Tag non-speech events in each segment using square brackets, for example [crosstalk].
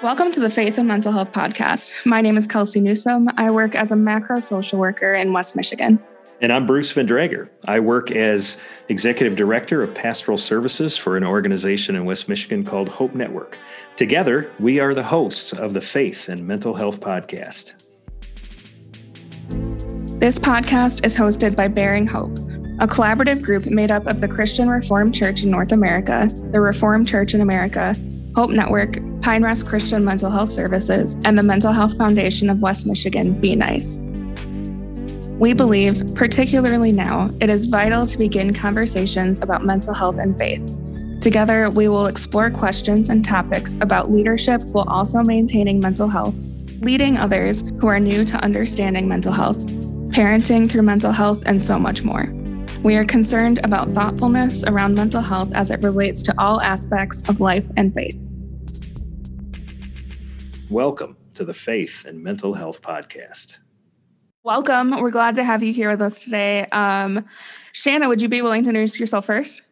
Welcome to the Faith and Mental Health Podcast. My name is Kelsey Newsom. I work as a macro social worker in West Michigan. And I'm Bruce Van Drager. I work as Executive Director of Pastoral Services for an organization in West Michigan called Hope Network. Together, we are the hosts of the Faith and Mental Health Podcast. This podcast is hosted by Bearing Hope, a collaborative group made up of the Christian Reformed Church in North America, the Reformed Church in America, Hope Network, Pine Rest Christian Mental Health Services, and the Mental Health Foundation of West Michigan, Be Nice. We believe, particularly now, it is vital to begin conversations about mental health and faith. Together, we will explore questions and topics about leadership while also maintaining mental health, leading others who are new to understanding mental health, parenting through mental health, and so much more. We are concerned about thoughtfulness around mental health as it relates to all aspects of life and faith. Welcome to the Faith and Mental Health Podcast. Welcome. We're glad to have you here with us today. Um, Shanna, would you be willing to introduce yourself first?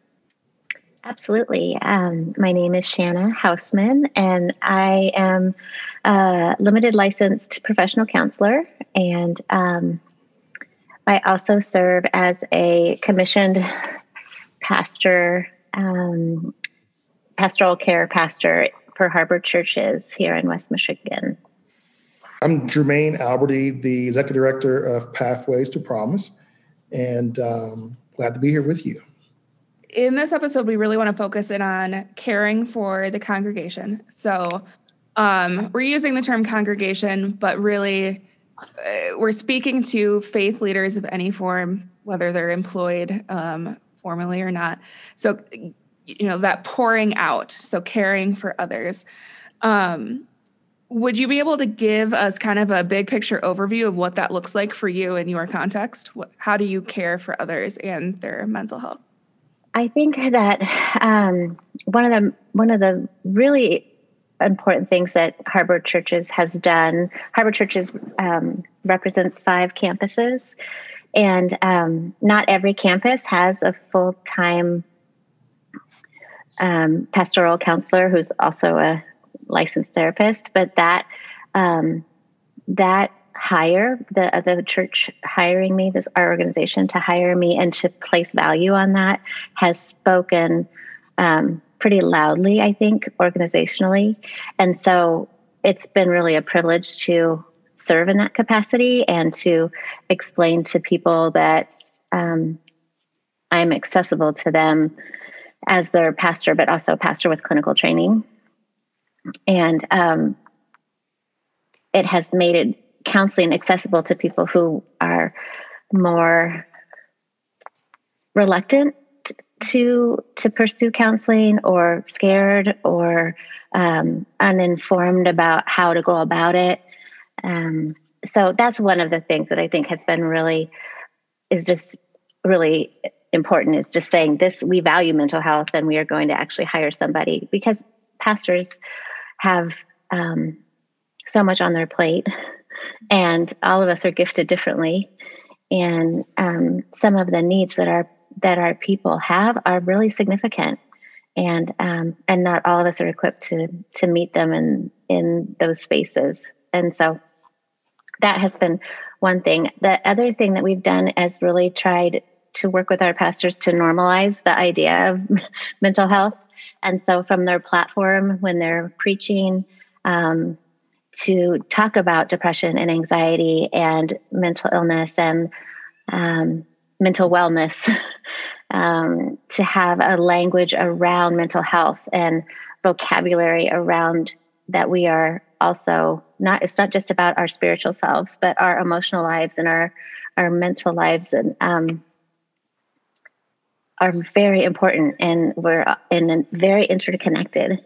Absolutely. Um, my name is Shanna Hausman, and I am a limited licensed professional counselor. And um, I also serve as a commissioned pastor, um, pastoral care pastor for Harbor Churches here in West Michigan. I'm Jermaine Alberty, the Executive Director of Pathways to Promise, and um, glad to be here with you. In this episode, we really want to focus in on caring for the congregation. So um, we're using the term congregation, but really uh, we're speaking to faith leaders of any form, whether they're employed um, formally or not. So you know that pouring out so caring for others. Um, would you be able to give us kind of a big picture overview of what that looks like for you in your context? What, how do you care for others and their mental health? I think that um, one of the one of the really important things that harbor churches has done harbor churches um, represents five campuses. And um, not every campus has a full-time um, pastoral counselor who's also a licensed therapist, but that um, that hire the uh, the church hiring me, this our organization to hire me and to place value on that has spoken um, pretty loudly, I think, organizationally, and so it's been really a privilege to serve in that capacity and to explain to people that um, I'm accessible to them as their pastor, but also a pastor with clinical training. And um, it has made it counseling accessible to people who are more reluctant to to pursue counseling or scared or um, uninformed about how to go about it. Um, so that's one of the things that I think has been really is just really important is just saying this we value mental health and we are going to actually hire somebody because pastors have um, so much on their plate and all of us are gifted differently. And um, some of the needs that our that our people have are really significant. And um, and not all of us are equipped to to meet them in in those spaces. And so that has been one thing. The other thing that we've done is really tried to work with our pastors to normalize the idea of [laughs] mental health. And so, from their platform, when they're preaching, um, to talk about depression and anxiety and mental illness and um, mental wellness, [laughs] um, to have a language around mental health and vocabulary around that we are also not it's not just about our spiritual selves but our emotional lives and our our mental lives and um, are very important and we're in a very interconnected.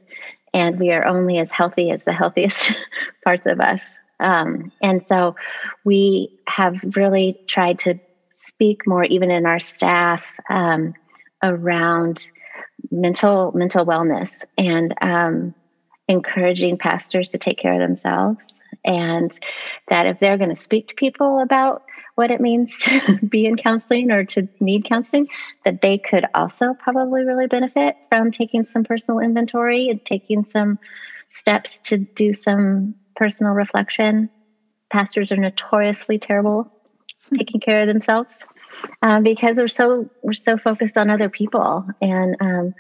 And we are only as healthy as the healthiest [laughs] parts of us. Um, and so we have really tried to speak more even in our staff um, around mental mental wellness and um, encouraging pastors to take care of themselves. And that if they're going to speak to people about what it means [laughs] to be in counseling or to need counseling, that they could also probably really benefit from taking some personal inventory and taking some steps to do some personal reflection. Pastors are notoriously terrible taking care of themselves um, because we're so we're so focused on other people. And um,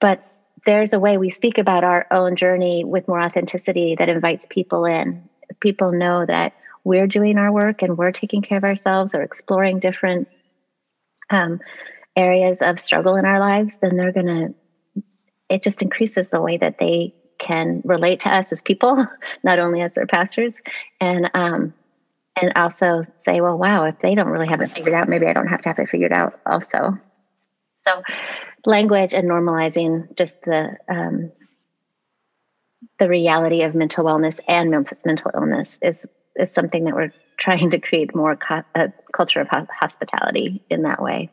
but there's a way we speak about our own journey with more authenticity that invites people in. People know that we're doing our work and we're taking care of ourselves or exploring different um, areas of struggle in our lives, then they're going to, it just increases the way that they can relate to us as people, [laughs] not only as their pastors, and um, and also say, well, wow, if they don't really have it figured out, maybe I don't have to have it figured out also. So, language and normalizing just the um, the reality of mental wellness and mental illness is is something that we're [laughs] trying to create more co- a culture of hospitality in that way.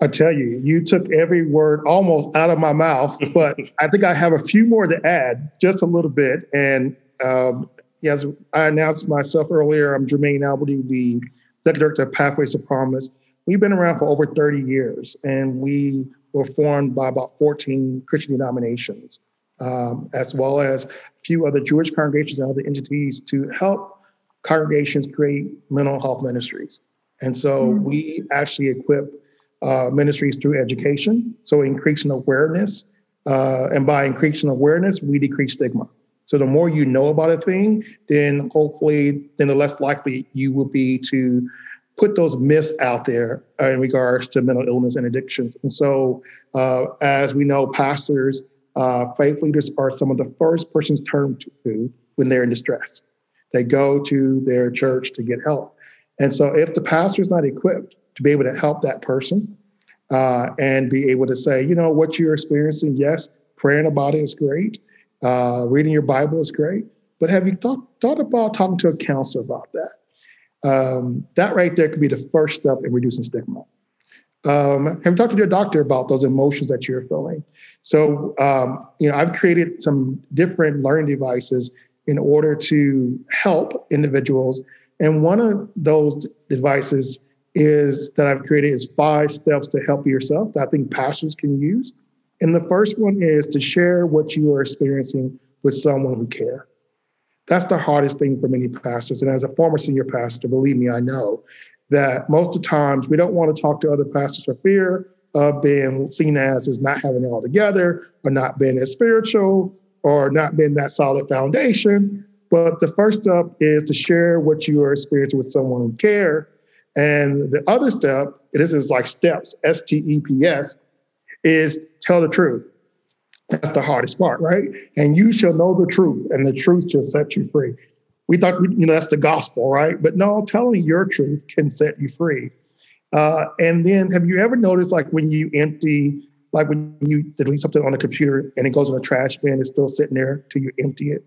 I tell you, you took every word almost out of my mouth, [laughs] but I think I have a few more to add, just a little bit. And um, as I announced myself earlier, I'm Jermaine Alberty, the executive director of Pathways to Promise. We've been around for over 30 years, and we were formed by about 14 Christian denominations, um, as well as a few other Jewish congregations and other entities to help congregations create mental health ministries. And so mm-hmm. we actually equip uh, ministries through education, so increasing awareness. Uh, and by increasing awareness, we decrease stigma. So the more you know about a thing, then hopefully, then the less likely you will be to put those myths out there in regards to mental illness and addictions. And so, uh, as we know, pastors, uh, faith leaders are some of the first persons turned to when they're in distress. They go to their church to get help. And so, if the pastor is not equipped to be able to help that person uh, and be able to say, you know, what you're experiencing, yes, praying about it is great, uh, reading your Bible is great, but have you thought, thought about talking to a counselor about that? Um, that right there could be the first step in reducing stigma. Um, have you talked to your doctor about those emotions that you're feeling? So, um, you know, I've created some different learning devices in order to help individuals. And one of those devices is that I've created is five steps to help yourself that I think pastors can use. And the first one is to share what you are experiencing with someone who care. That's the hardest thing for many pastors. And as a former senior pastor, believe me, I know that most of the times we don't want to talk to other pastors for fear of being seen as as not having it all together or not being as spiritual or not being that solid foundation. But the first step is to share what you are experiencing with someone who care. And the other step, this is like steps, S T E P S, is tell the truth. That's the hardest part, right? And you shall know the truth, and the truth shall set you free. We thought, you know, that's the gospel, right? But no, telling your truth can set you free. Uh, and then, have you ever noticed, like when you empty, like when you delete something on a computer and it goes in a trash bin, it's still sitting there till you empty it?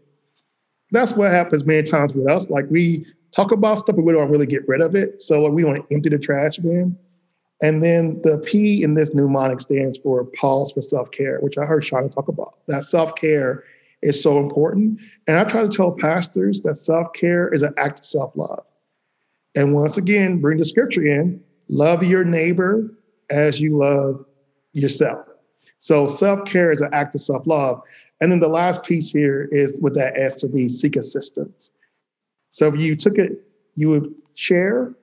That's what happens many times with us. Like we talk about stuff, but we don't really get rid of it. So like, we want to empty the trash bin. And then the P in this mnemonic stands for pause for self care, which I heard Shauna talk about. That self care is so important. And I try to tell pastors that self care is an act of self love. And once again, bring the scripture in love your neighbor as you love yourself. So self care is an act of self love. And then the last piece here is with that S to be seek assistance. So if you took it, you would share,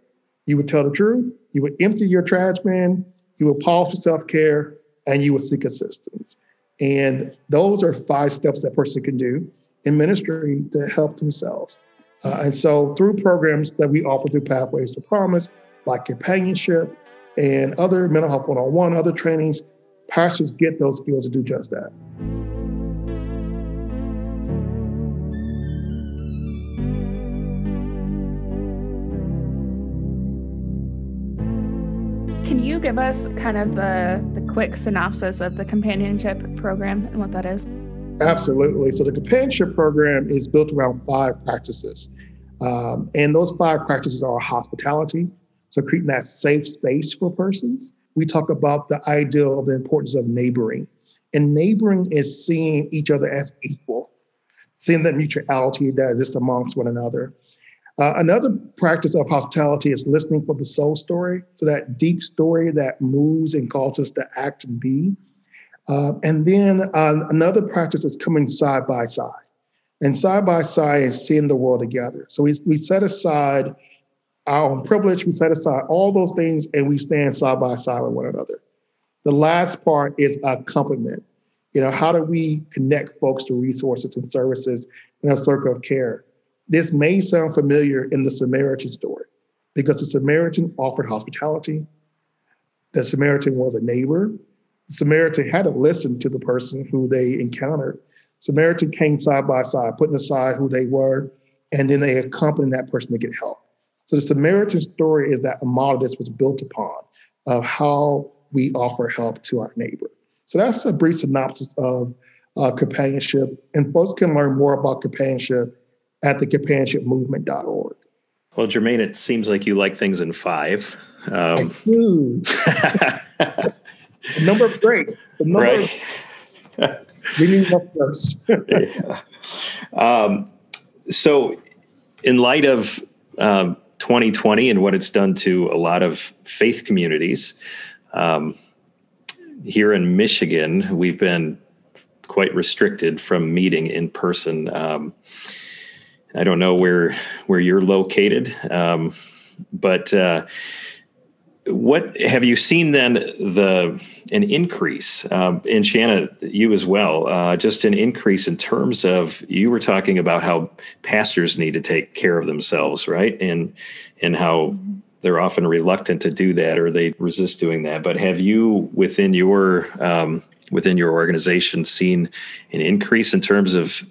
you would tell the truth, you would empty your trash bin, you would pause for self care, and you would seek assistance. And those are five steps that person can do in ministry to help themselves. Uh, and so, through programs that we offer through Pathways to Promise, like companionship and other mental health one on one, other trainings, pastors get those skills to do just that. Can you give us kind of the, the quick synopsis of the companionship program and what that is? Absolutely. So, the companionship program is built around five practices. Um, and those five practices are hospitality, so creating that safe space for persons. We talk about the ideal of the importance of neighboring. And neighboring is seeing each other as equal, seeing that mutuality that exists amongst one another. Uh, another practice of hospitality is listening for the soul story. So that deep story that moves and calls us to act and be. Uh, and then uh, another practice is coming side by side. And side by side is seeing the world together. So we, we set aside our own privilege, we set aside all those things, and we stand side by side with one another. The last part is accompaniment. You know, how do we connect folks to resources and services in a circle of care? This may sound familiar in the Samaritan story because the Samaritan offered hospitality. The Samaritan was a neighbor. The Samaritan had to listen to the person who they encountered. Samaritan came side by side, putting aside who they were, and then they accompanied that person to get help. So the Samaritan story is that a model this was built upon of how we offer help to our neighbor. So that's a brief synopsis of uh, companionship. And folks can learn more about companionship at the companionshipmovement.org. Well, Jermaine, it seems like you like things in five. Um, [laughs] the number of breaks. The number right. of, [laughs] we need first. [laughs] yeah. um, so, in light of um, 2020 and what it's done to a lot of faith communities, um, here in Michigan, we've been quite restricted from meeting in person. Um, I don't know where where you're located, um, but uh, what have you seen then the an increase um, and Shanna you as well uh, just an increase in terms of you were talking about how pastors need to take care of themselves right and and how they're often reluctant to do that or they resist doing that. But have you within your um, within your organization seen an increase in terms of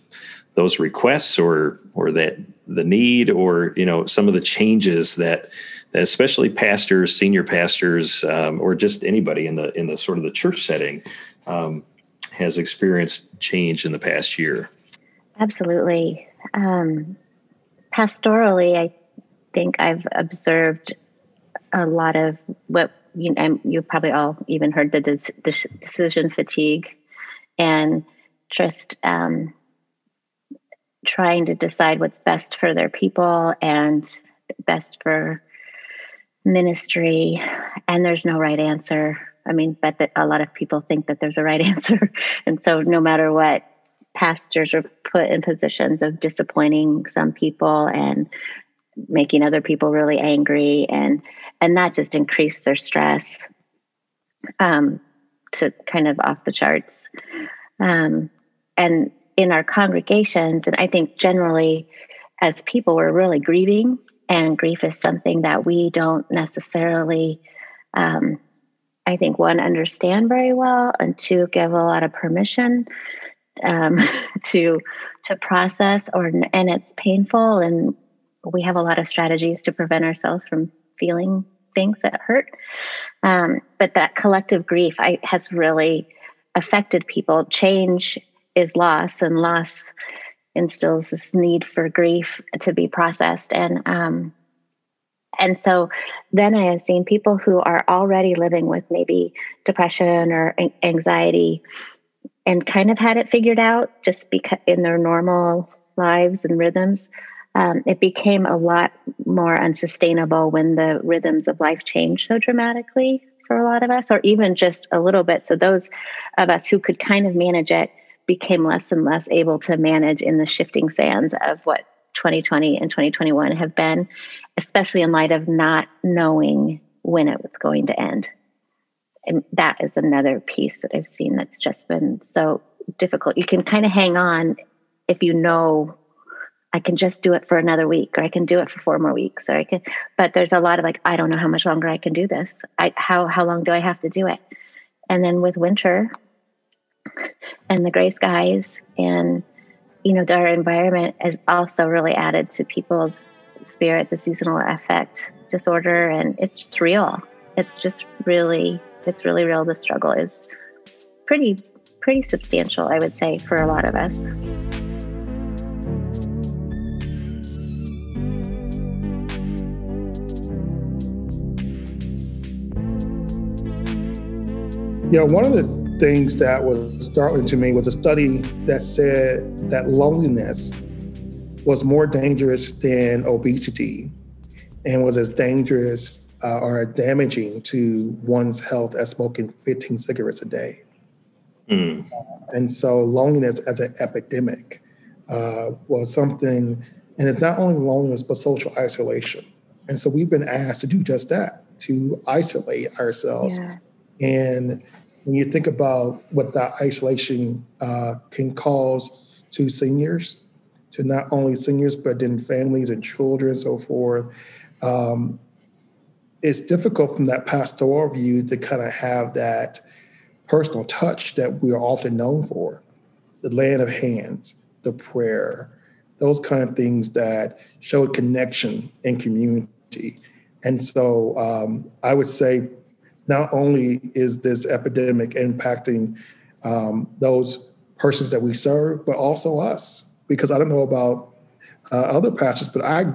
those requests or or that the need or you know some of the changes that, especially pastors, senior pastors, um, or just anybody in the in the sort of the church setting um, has experienced change in the past year? Absolutely. Um, pastorally, I think I've observed a lot of what you know, you probably all even heard the decision fatigue and just um, trying to decide what's best for their people and best for ministry and there's no right answer. I mean but that a lot of people think that there's a right [laughs] answer. And so no matter what pastors are put in positions of disappointing some people and making other people really angry and and that just increased their stress um, to kind of off the charts. Um, and in our congregations and i think generally as people we're really grieving and grief is something that we don't necessarily um, i think one understand very well and two give a lot of permission um, [laughs] to to process or and it's painful and we have a lot of strategies to prevent ourselves from feeling things that hurt. Um, but that collective grief I, has really affected people. Change is loss, and loss instills this need for grief to be processed. And um, and so then I have seen people who are already living with maybe depression or anxiety and kind of had it figured out just because in their normal lives and rhythms um, it became a lot more unsustainable when the rhythms of life changed so dramatically for a lot of us, or even just a little bit. So, those of us who could kind of manage it became less and less able to manage in the shifting sands of what 2020 and 2021 have been, especially in light of not knowing when it was going to end. And that is another piece that I've seen that's just been so difficult. You can kind of hang on if you know I can just do it for another week or I can do it for four more weeks or I can but there's a lot of like I don't know how much longer I can do this. I how how long do I have to do it? And then with winter and the gray skies and you know our environment has also really added to people's spirit the seasonal affect disorder and it's just real. It's just really it's really real the struggle is pretty pretty substantial I would say for a lot of us. Yeah, one of the things that was startling to me was a study that said that loneliness was more dangerous than obesity and was as dangerous uh, or damaging to one's health as smoking 15 cigarettes a day. Mm. and so loneliness as an epidemic uh, was something, and it's not only loneliness, but social isolation. And so we've been asked to do just that, to isolate ourselves. Yeah. And when you think about what that isolation uh, can cause to seniors, to not only seniors, but then families and children and so forth, um, it's difficult from that pastoral view to kind of have that personal touch that we are often known for the laying of hands, the prayer, those kind of things that show connection and community. And so um, I would say not only is this epidemic impacting um, those persons that we serve, but also us. Because I don't know about uh, other pastors, but I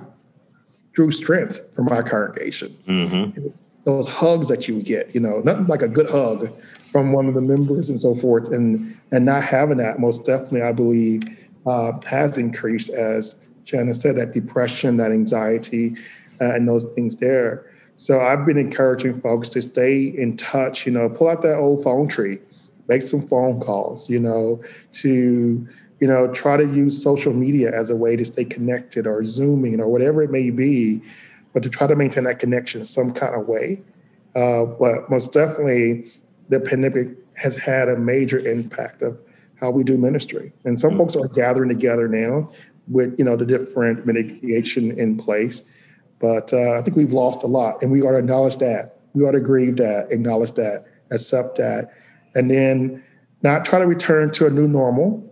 drew strength from my congregation. Mm-hmm. Those hugs that you get, you know, nothing like a good hug from one of the members and so forth, and and not having that most definitely, I believe, uh, has increased as Jana said, that depression, that anxiety, uh, and those things there. So I've been encouraging folks to stay in touch, you know, pull out that old phone tree, make some phone calls, you know, to, you know, try to use social media as a way to stay connected or Zooming or whatever it may be, but to try to maintain that connection some kind of way. Uh, but most definitely, the pandemic has had a major impact of how we do ministry. And some folks are gathering together now with, you know, the different mitigation in place but uh, I think we've lost a lot, and we ought to acknowledge that. We ought to grieve that, acknowledge that, accept that, and then not try to return to a new normal,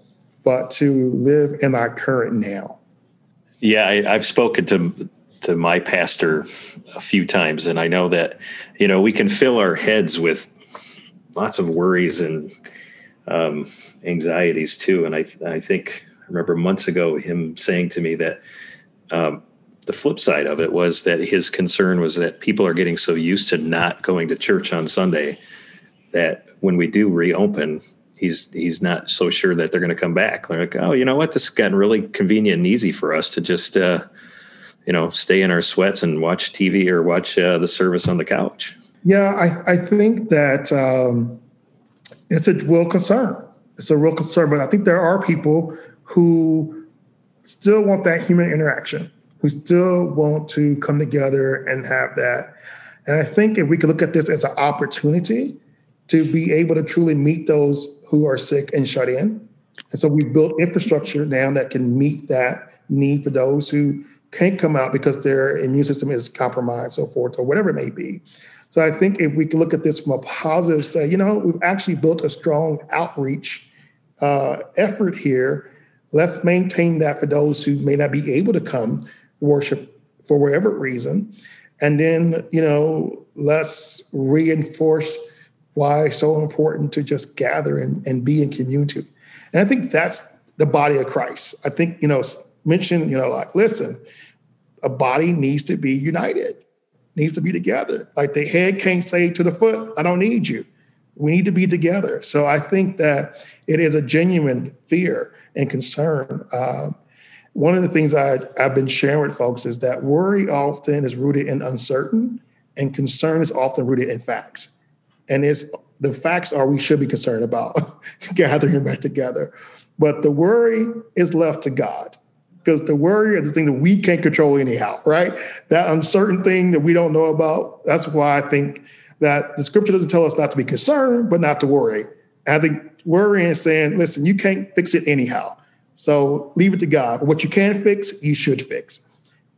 but to live in our current now. Yeah, I, I've spoken to to my pastor a few times, and I know that you know we can fill our heads with lots of worries and um, anxieties too. And I I think I remember months ago him saying to me that um, the flip side of it was that his concern was that people are getting so used to not going to church on Sunday that when we do reopen, he's he's not so sure that they're going to come back. They're like, oh, you know what? This has gotten really convenient and easy for us to just, uh, you know, stay in our sweats and watch TV or watch uh, the service on the couch. Yeah, I, I think that um, it's a real concern. It's a real concern, but I think there are people who still want that human interaction who still want to come together and have that. And I think if we could look at this as an opportunity to be able to truly meet those who are sick and shut in. And so we've built infrastructure now that can meet that need for those who can't come out because their immune system is compromised, so forth, or whatever it may be. So I think if we can look at this from a positive, say, you know, we've actually built a strong outreach uh, effort here. Let's maintain that for those who may not be able to come worship for whatever reason. And then, you know, let's reinforce why it's so important to just gather and, and be in community. And I think that's the body of Christ. I think, you know, mention, you know, like, listen, a body needs to be united, needs to be together. Like the head can't say to the foot, I don't need you. We need to be together. So I think that it is a genuine fear and concern um, one of the things I, I've been sharing with folks is that worry often is rooted in uncertain, and concern is often rooted in facts. And it's the facts are we should be concerned about [laughs] gathering back together, but the worry is left to God because the worry is the thing that we can't control anyhow, right? That uncertain thing that we don't know about. That's why I think that the scripture doesn't tell us not to be concerned, but not to worry. And I think worrying is saying, listen, you can't fix it anyhow. So leave it to God. But what you can fix, you should fix.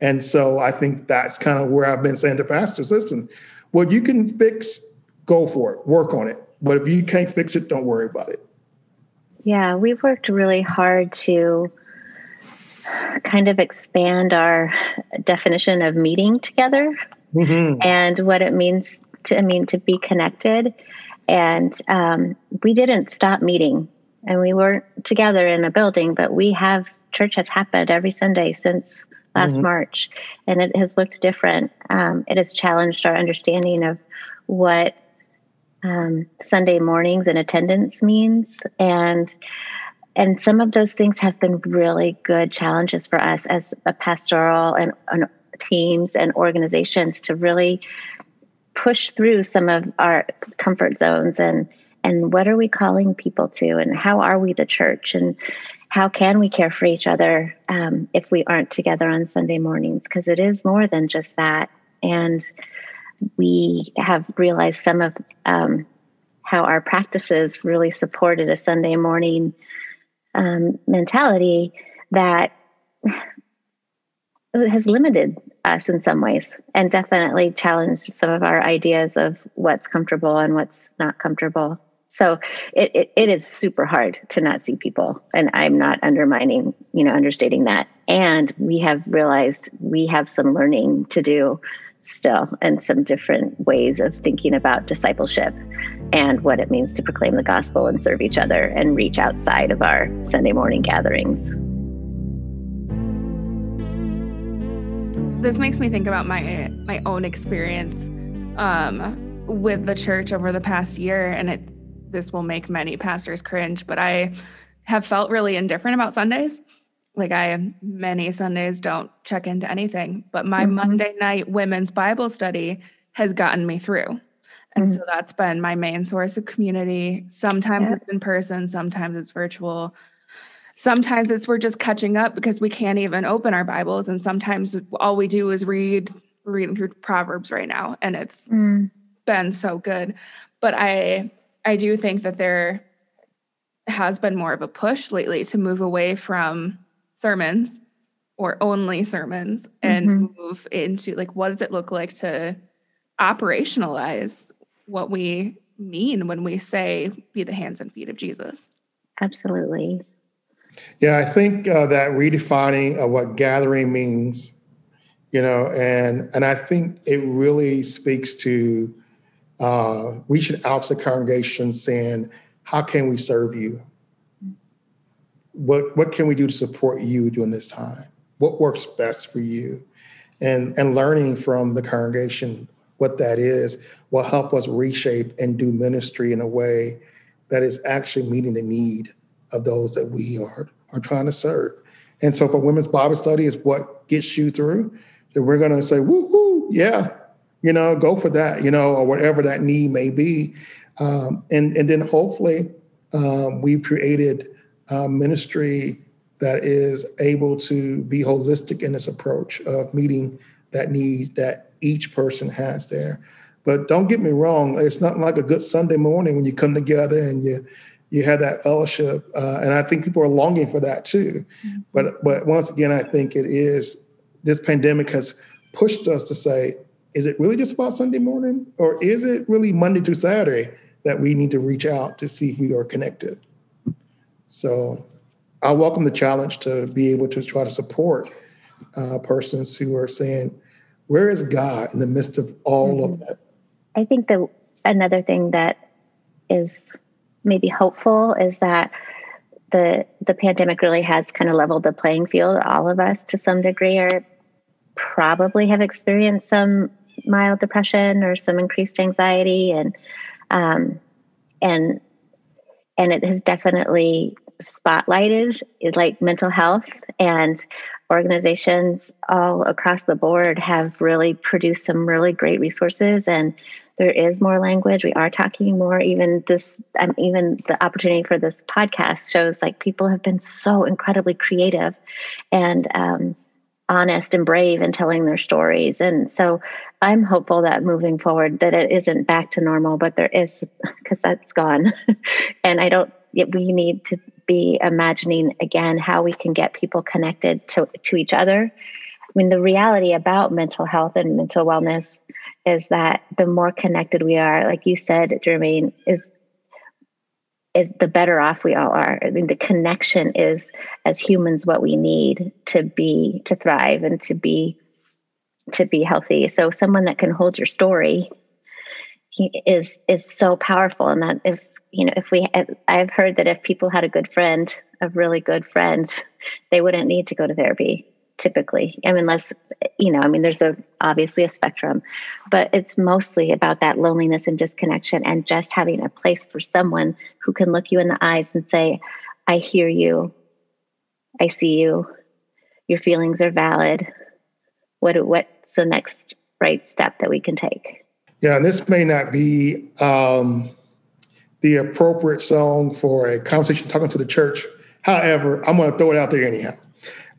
And so I think that's kind of where I've been saying to pastors listen, what you can fix, go for it, work on it. But if you can't fix it, don't worry about it. Yeah, we've worked really hard to kind of expand our definition of meeting together mm-hmm. and what it means to I mean to be connected. And um, we didn't stop meeting and we weren't together in a building, but we have church has happened every Sunday since last mm-hmm. March, and it has looked different. Um, it has challenged our understanding of what um, Sunday mornings and attendance means, and and some of those things have been really good challenges for us as a pastoral and, and teams and organizations to really push through some of our comfort zones and and what are we calling people to and how are we the church and how can we care for each other um, if we aren't together on sunday mornings because it is more than just that and we have realized some of um, how our practices really supported a sunday morning um, mentality that has limited us in some ways and definitely challenged some of our ideas of what's comfortable and what's not comfortable. So it, it, it is super hard to not see people. And I'm not undermining, you know, understating that. And we have realized we have some learning to do still and some different ways of thinking about discipleship and what it means to proclaim the gospel and serve each other and reach outside of our Sunday morning gatherings. This makes me think about my my own experience um, with the church over the past year, and it this will make many pastors cringe, but I have felt really indifferent about Sundays. Like I many Sundays don't check into anything, but my mm-hmm. Monday night women's Bible study has gotten me through. And mm-hmm. so that's been my main source of community. Sometimes yeah. it's in person, sometimes it's virtual sometimes it's we're just catching up because we can't even open our bibles and sometimes all we do is read reading through proverbs right now and it's mm. been so good but i i do think that there has been more of a push lately to move away from sermons or only sermons and mm-hmm. move into like what does it look like to operationalize what we mean when we say be the hands and feet of jesus absolutely yeah, I think uh, that redefining of what gathering means, you know, and and I think it really speaks to uh, reaching out to the congregation, saying, "How can we serve you? What what can we do to support you during this time? What works best for you?" And and learning from the congregation what that is will help us reshape and do ministry in a way that is actually meeting the need of those that we are are trying to serve. And so, for women's Bible study is what gets you through, That we're going to say, "Woohoo, yeah, you know, go for that," you know, or whatever that need may be, um, and and then hopefully um, we've created a ministry that is able to be holistic in its approach of meeting that need that each person has there. But don't get me wrong, it's not like a good Sunday morning when you come together and you you have that fellowship, uh, and I think people are longing for that too. Mm-hmm. But but once again, I think it is this pandemic has pushed us to say, is it really just about Sunday morning, or is it really Monday through Saturday that we need to reach out to see if we are connected? So I welcome the challenge to be able to try to support uh, persons who are saying, "Where is God in the midst of all mm-hmm. of that?" I think that another thing that is maybe hopeful is that the the pandemic really has kind of leveled the playing field. All of us, to some degree, are probably have experienced some mild depression or some increased anxiety, and um, and and it has definitely spotlighted like mental health and organizations all across the board have really produced some really great resources and there is more language. We are talking more. Even this, um, even the opportunity for this podcast shows like people have been so incredibly creative and um, honest and brave in telling their stories. And so I'm hopeful that moving forward, that it isn't back to normal, but there is because that's gone. [laughs] and I don't. We need to be imagining again how we can get people connected to to each other. I mean, the reality about mental health and mental wellness is that the more connected we are, like you said, Jermaine, is is the better off we all are. I mean, the connection is as humans what we need to be to thrive and to be to be healthy. So someone that can hold your story is is so powerful. And that if you know, if we, I've heard that if people had a good friend, a really good friend, they wouldn't need to go to therapy typically. I mean, unless, you know, I mean, there's a obviously a spectrum, but it's mostly about that loneliness and disconnection and just having a place for someone who can look you in the eyes and say, I hear you. I see you. Your feelings are valid. What, what, what's the next right step that we can take? Yeah, and this may not be um, the appropriate song for a conversation talking to the church. However, I'm going to throw it out there anyhow.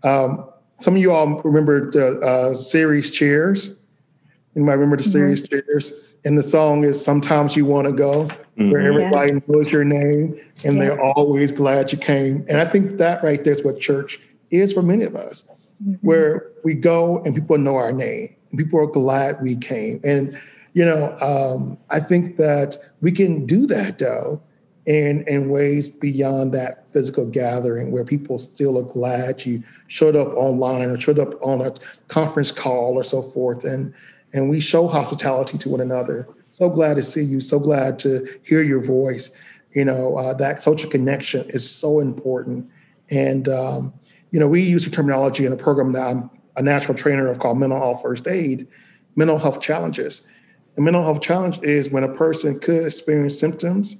Um, some of you all remember the uh, series Cheers. You might remember the mm-hmm. series Cheers. And the song is Sometimes You Want to Go, mm-hmm. where everybody yeah. knows your name and yeah. they're always glad you came. And I think that right there is what church is for many of us, mm-hmm. where we go and people know our name. People are glad we came. And, you know, um, I think that we can do that though in, in ways beyond that physical gathering where people still are glad you showed up online or showed up on a conference call or so forth. And, and we show hospitality to one another. So glad to see you. So glad to hear your voice. You know, uh, that social connection is so important. And, um, you know, we use the terminology in a program that I'm a natural trainer of called mental health first aid, mental health challenges. A mental health challenge is when a person could experience symptoms,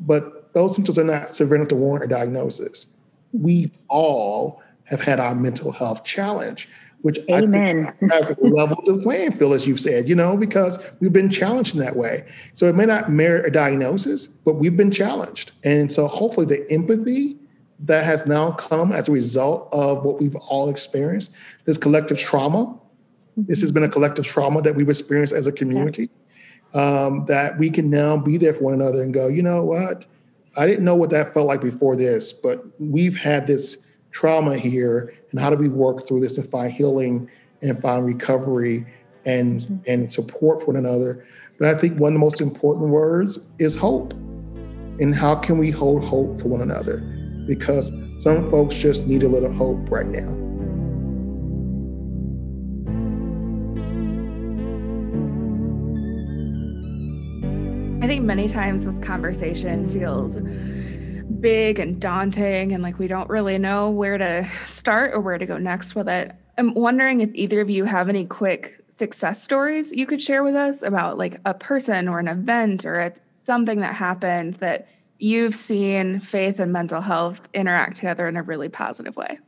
but those symptoms are not severe enough to warrant a diagnosis. We all have had our mental health challenge which Amen. I think [laughs] has leveled the playing field, as you've said, you know, because we've been challenged in that way. So it may not merit a diagnosis, but we've been challenged. And so hopefully the empathy that has now come as a result of what we've all experienced, this collective trauma, this has been a collective trauma that we've experienced as a community, um, that we can now be there for one another and go, you know what? I didn't know what that felt like before this, but we've had this trauma here and how do we work through this and find healing and find recovery and mm-hmm. and support for one another? But i think one of the most important words is hope. And how can we hold hope for one another because some folks just need a little hope right now i think many times this conversation feels big and daunting and like we don't really know where to start or where to go next with it. I'm wondering if either of you have any quick success stories you could share with us about like a person or an event or a, something that happened that you've seen faith and mental health interact together in a really positive way.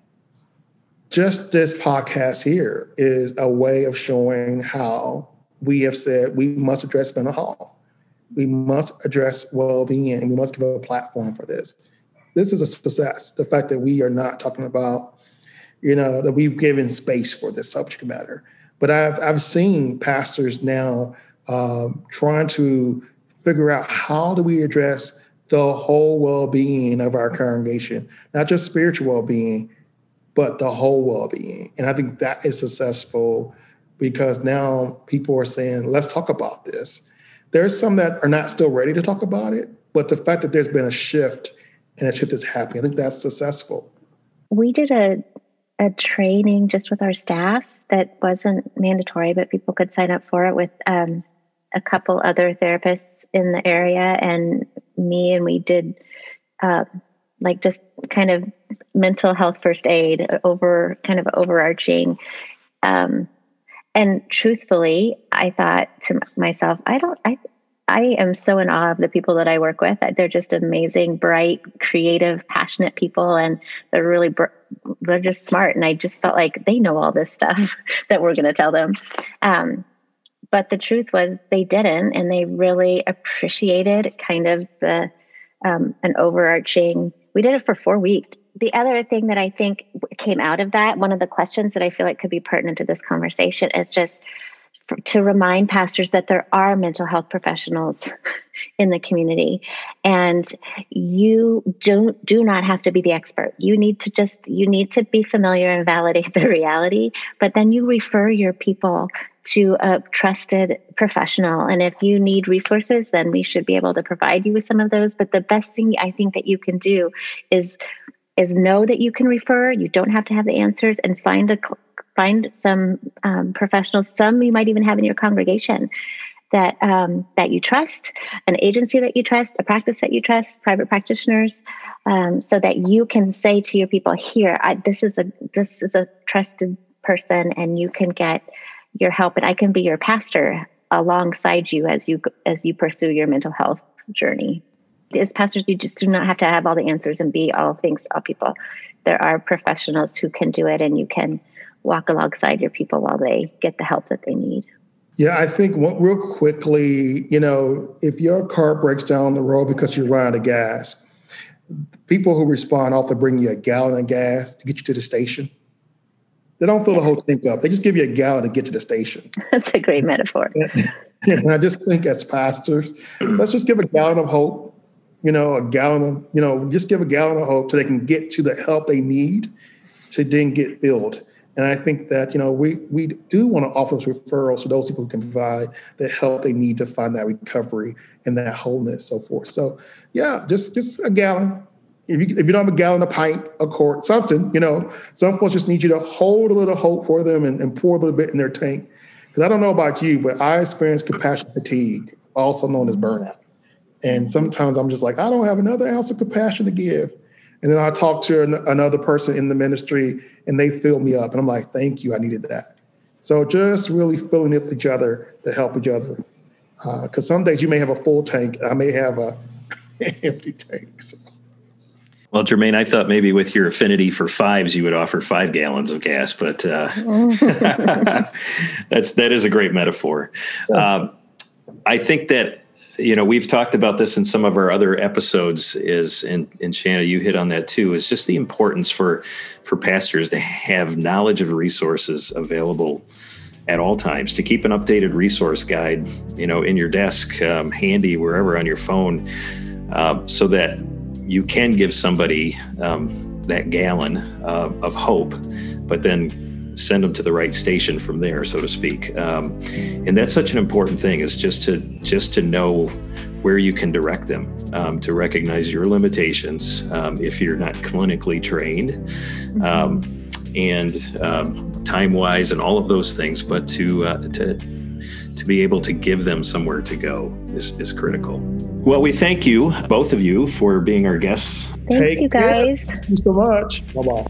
Just this podcast here is a way of showing how we have said we must address mental health we must address well-being and we must give a platform for this. This is a success. The fact that we are not talking about, you know, that we've given space for this subject matter. But I've I've seen pastors now um, trying to figure out how do we address the whole well-being of our congregation, not just spiritual well-being, but the whole well-being. And I think that is successful because now people are saying, let's talk about this there's some that are not still ready to talk about it, but the fact that there's been a shift and a shift is happening, I think that's successful. We did a a training just with our staff that wasn't mandatory, but people could sign up for it with um, a couple other therapists in the area and me, and we did uh, like just kind of mental health first aid over kind of overarching. Um, and truthfully, I thought to myself, I don't, I, I am so in awe of the people that I work with. They're just amazing, bright, creative, passionate people, and they're really, br- they're just smart. And I just felt like they know all this stuff [laughs] that we're going to tell them. Um, but the truth was, they didn't, and they really appreciated kind of the um, an overarching. We did it for four weeks the other thing that I think came out of that, one of the questions that I feel like could be pertinent to this conversation is just to remind pastors that there are mental health professionals [laughs] in the community and you don't do not have to be the expert you need to just you need to be familiar and validate [laughs] the reality but then you refer your people to a trusted professional and if you need resources then we should be able to provide you with some of those but the best thing i think that you can do is is know that you can refer. You don't have to have the answers, and find a find some um, professionals. Some you might even have in your congregation that um, that you trust, an agency that you trust, a practice that you trust, private practitioners, um, so that you can say to your people, "Here, I, this is a this is a trusted person, and you can get your help, and I can be your pastor alongside you as you as you pursue your mental health journey." as pastors, you just do not have to have all the answers and be all things to all people. There are professionals who can do it, and you can walk alongside your people while they get the help that they need. Yeah, I think real quickly, you know, if your car breaks down on the road because you're running out of gas, people who respond often bring you a gallon of gas to get you to the station. They don't fill the whole tank up. They just give you a gallon to get to the station. [laughs] That's a great metaphor. [laughs] and I just think as pastors, let's just give a gallon of hope, you know, a gallon of, you know, just give a gallon of hope so they can get to the help they need to then get filled. And I think that, you know, we, we do want to offer those referrals to those people who can provide the help they need to find that recovery and that wholeness, so forth. So yeah, just just a gallon. If you, if you don't have a gallon, a pint, a quart, something, you know, some folks just need you to hold a little hope for them and, and pour a little bit in their tank. Because I don't know about you, but I experience compassion fatigue, also known as burnout. And sometimes I'm just like, I don't have another ounce of compassion to give. And then I talk to an, another person in the ministry and they fill me up. And I'm like, thank you, I needed that. So just really filling up each other to help each other. Because uh, some days you may have a full tank, I may have a [laughs] empty tank. So. Well, Jermaine, I thought maybe with your affinity for fives, you would offer five gallons of gas, but uh, [laughs] that's that is a great metaphor. Um, I think that you know we've talked about this in some of our other episodes is and, and shanna you hit on that too is just the importance for for pastors to have knowledge of resources available at all times to keep an updated resource guide you know in your desk um, handy wherever on your phone uh, so that you can give somebody um, that gallon uh, of hope but then send them to the right station from there, so to speak. Um, and that's such an important thing is just to just to know where you can direct them, um, to recognize your limitations um, if you're not clinically trained. Mm-hmm. Um, and um, time wise and all of those things, but to uh, to to be able to give them somewhere to go is, is critical. Well, we thank you, both of you, for being our guests. Thank Take you guys. Care. Thank you so much. Bye bye.